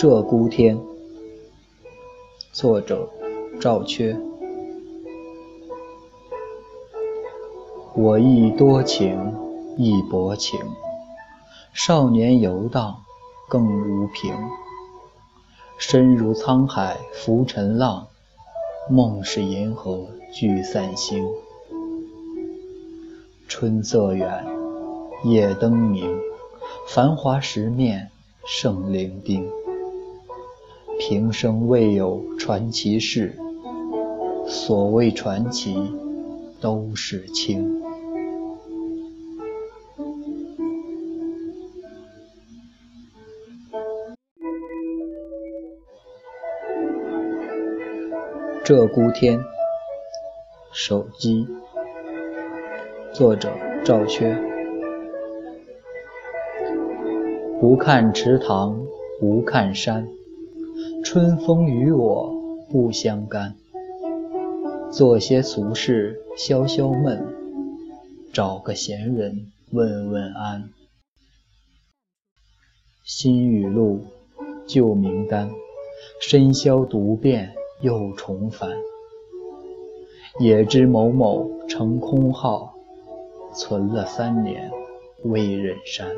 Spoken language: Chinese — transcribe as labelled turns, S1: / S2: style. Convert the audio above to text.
S1: 鹧鸪天，作者赵缺。我亦多情，亦薄情。少年游荡，更无凭。身如沧海浮沉浪，梦是银河聚散星。春色远，夜灯明，繁华十面胜伶仃。平生未有传奇事，所谓传奇都是轻。鹧鸪天，手机，作者赵缺。不看池塘，不看山。春风与我不相干，做些俗事消消闷，找个闲人问问安。新语录，旧名单，深宵读遍又重返。也知某某乘空号，存了三年未忍删。